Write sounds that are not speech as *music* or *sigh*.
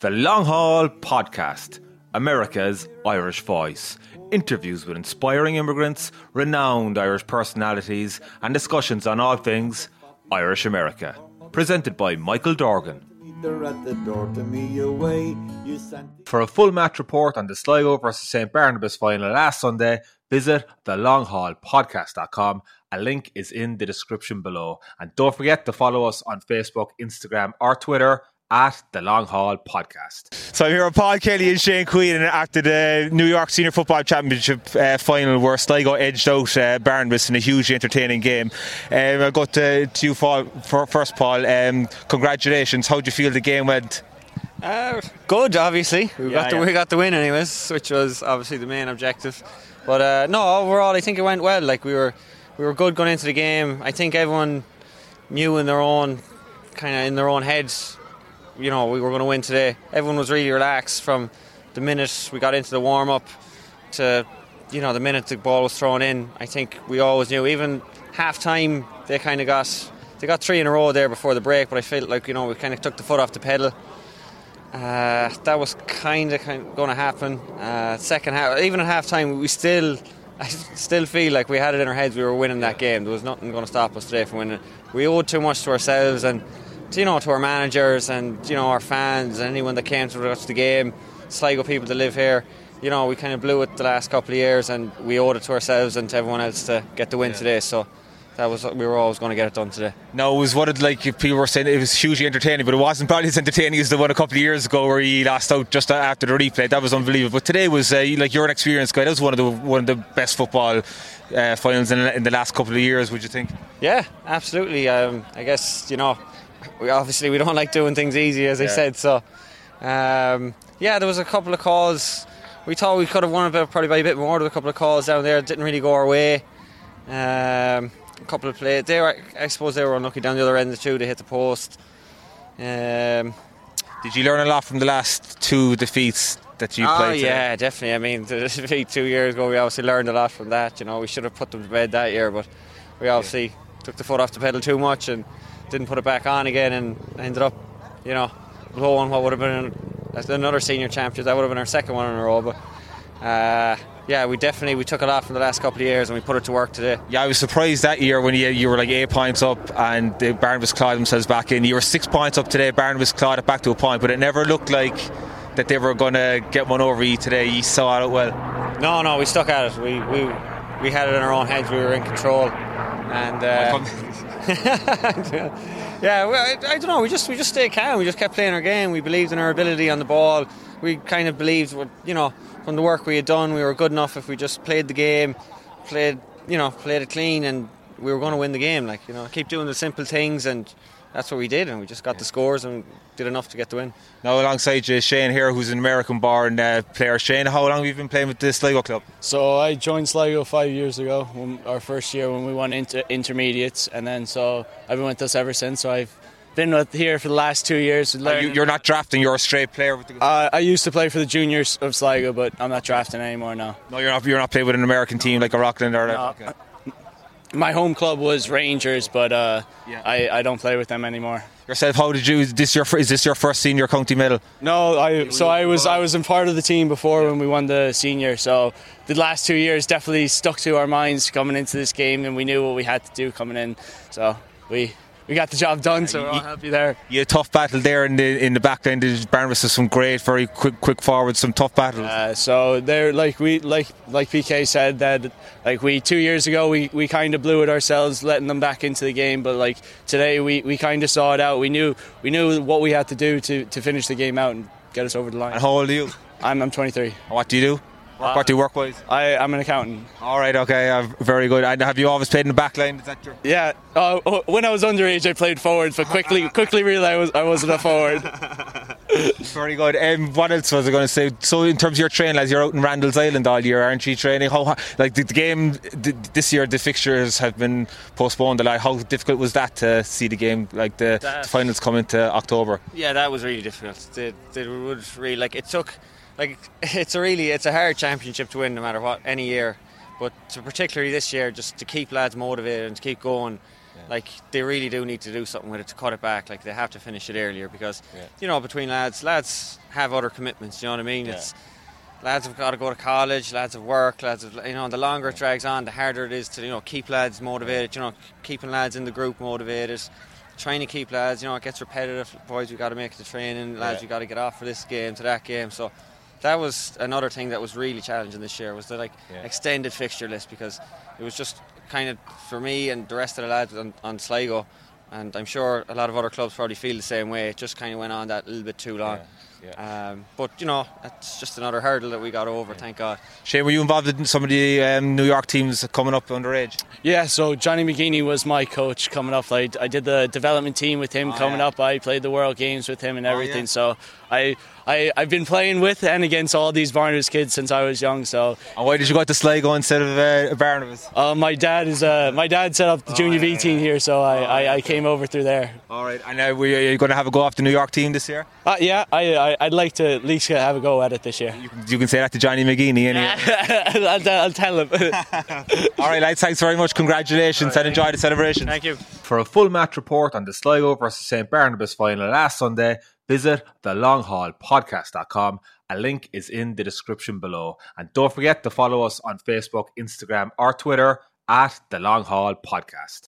The Long Hall Podcast, America's Irish Voice. Interviews with inspiring immigrants, renowned Irish personalities, and discussions on all things Irish America. Presented by Michael Dorgan. For a full match report on the Sligo versus St Barnabas final last Sunday, visit thelonghallpodcast.com. A link is in the description below. And don't forget to follow us on Facebook, Instagram, or Twitter at the Long Hall Podcast. So I'm here with Paul Kelly and Shane Queenan after the New York Senior Football Championship uh, final where Sligo edged out uh, Barnabas in a hugely entertaining game. Um, I'll go to, to you Paul, for, first, Paul. Um, congratulations. How do you feel the game went? Uh, good, obviously. We, Yeah, got the, yeah. we got the win, anyways, which was obviously the main objective. But uh, no, overall, I think it went well. Like we were, we were good going into the game. I think everyone knew in their own kind of in their own heads, you know, we were going to win today. Everyone was really relaxed from the minute we got into the warm up to, you know, the minute the ball was thrown in. I think we always knew. Even half time, they kind of got they got three in a row there before the break. But I felt like you know we kind of took the foot off the pedal. Uh, that was kind of, going to happen. Uh, second half, even at half time, we still, *laughs* I still feel like we had it in our heads we were winning that game. There was nothing going to stop us today from winning. We owed too much to ourselves and, you know, to our managers and you know our fans and anyone that came to watch the game. Sligo people that live here. You know, we kind of blew it the last couple of years, and we owed it to ourselves and to everyone else to get the win today. So that was we were always going to get it done today. No, it was what it like. People were saying it was hugely entertaining, but it wasn't probably as entertaining as the one a couple of years ago where he lost out just after the replay. That was unbelievable. But today was uh, like you're an experienced guy. That was one of the one of the best football uh, finals in, in the last couple of years. Would you think? Yeah, absolutely. Um, I guess you know, we obviously we don't like doing things easy, as I said. So, um, yeah, there was a couple of calls. We thought we could have won a bit, probably by a bit more. There were a couple of calls down there didn't really go our way. Um, a couple of plays. They were, I suppose, they were unlucky down the other end of the two. They hit the post. Um, Did you learn a lot from the last two defeats that you oh played? today? yeah, definitely. I mean, the *laughs* defeat two years ago, we obviously learned a lot from that. You know, we should have put them to bed that year, but we obviously took the foot off the pedal too much and didn't put it back on again, and ended up, you know, blowing what would have been another senior championship. That would have been our second one in a row, but. Uh, yeah, we definitely we took a lot from the last couple of years and we put it to work today. Yeah, I was surprised that year when you, you were like eight points up and the Barnabas clawed themselves back in. You were six points up today. Barnabas clawed it back to a point, but it never looked like that they were going to get one over you today. You saw it well. No, no, we stuck at it. We we we had it in our own heads. We were in control, and uh, *laughs* yeah, well, I, I don't know. We just we just stayed calm. We just kept playing our game. We believed in our ability on the ball. We kind of believed, what- you know, from the work we had done, we were good enough if we just played the game, played, you know, played it clean, and we were going to win the game. Like you know, keep doing the simple things, and that's what we did. And we just got the scores and did enough to get the win. Now, alongside you, Shane here, who's an American born uh, player. Shane, how long have you been playing with the Sligo club? So I joined Sligo five years ago, when, our first year when we won inter- intermediates, and then so I've been with us ever since. So I've been with here for the last two years. you, you're not drafting, you're a straight player with the Uh, I used to play for the juniors of Sligo, but I'm not drafting anymore now. No, you're not. You're not playing with an American team like a Rockland or. No. Okay. My home club was Rangers, but uh, Yeah. I, I don't play with them anymore. Yourself, how did you? Is this your? Is this your first senior county medal? No, I so I was I was in part of the team before when we won the senior. So the last two years definitely stuck to our minds coming into this game, and we knew what we had to do coming in. So we we got the job done. So we're all happy there. Yeah, tough battle there in the in the back end. Barnabas has some great, very quick, quick forwards, some tough battles. Uh, so they're like we like like PK said that like we two years ago we, we kind of blew it ourselves letting them back into the game but like today we, we kind of saw it out we knew we knew what we had to do to, to finish the game out and get us over the line and how old are you? I'm, I'm 23 And what do you do? What do you work wise? I, I'm an accountant All right, okay, uh, very good. And have you always played in the back line? Is that your? yeah uh, when I was underage I played forward but quickly *laughs* quickly realized I, was, I wasn't a forward *laughs* Very good. Um, what else was I going to say? So, in terms of your training, lads, you're out in Randall's Island all year, aren't you? Training. How like the, the game th- this year? The fixtures have been postponed a lot. How difficult was that to see the game? Like the, That- the finals come to October. Yeah, that was really difficult. They, they would really like it took like *laughs* it's a really it's a hard championship to win no matter what any year, but to particularly this year just to keep lads motivated and to keep going. Like they really do need to do something with it to cut it back. Like they have to finish it earlier because Yeah. you know between lads, lads have other commitments. You know what I mean? Yeah. It's lads have got to go to college, lads have work, lads have you know. The longer it drags on, the harder it is to you know keep lads motivated. You know, keeping lads in the group motivated. Trying to keep lads, you know, it gets repetitive. Boys, we got to make the training. Lads, Yeah. we got to get off for this game to that game. So that was another thing that was really challenging this year was the like Yeah. extended fixture list because it was just kind of for me and the rest of the lads on, on Sligo and I'm sure a lot of other clubs probably feel the same way it just kind of went on that a little bit too long Yeah, Um, but you know it's just another hurdle that we got over thank God Shane, were you involved in some of the um, New York teams coming up underage? Yeah, so Johnny McGeaney was my coach coming up. I, I did the development team with him Oh, coming yeah. up. I played the World Games with him and Oh, everything. yeah. So I, I I've been playing with and against all these Barnabas kids since I was young. So And why did you go to Sligo instead of uh, Barnabas? uh, my dad is uh, my dad set up the junior Oh, yeah, B team yeah. here, so I, Oh, I, yeah, I came over through there. All right, and uh, were you, are you going to have a go off the New York team this year? Uh, yeah, I, I I'd like to at least have a go at it this year. You can, you can say that to Johnny McGeaney. Anyway. *laughs* I'll, I'll tell him. *laughs* All right, lads, thanks very much. Congratulations and enjoy the celebration. thank you For a full match report on the Sligo versus St Barnabas final last Sunday, visit thelonghallpodcast.com. A link is in the description below. And don't forget to follow us on Facebook, Instagram, or Twitter at The Long Hall Podcast.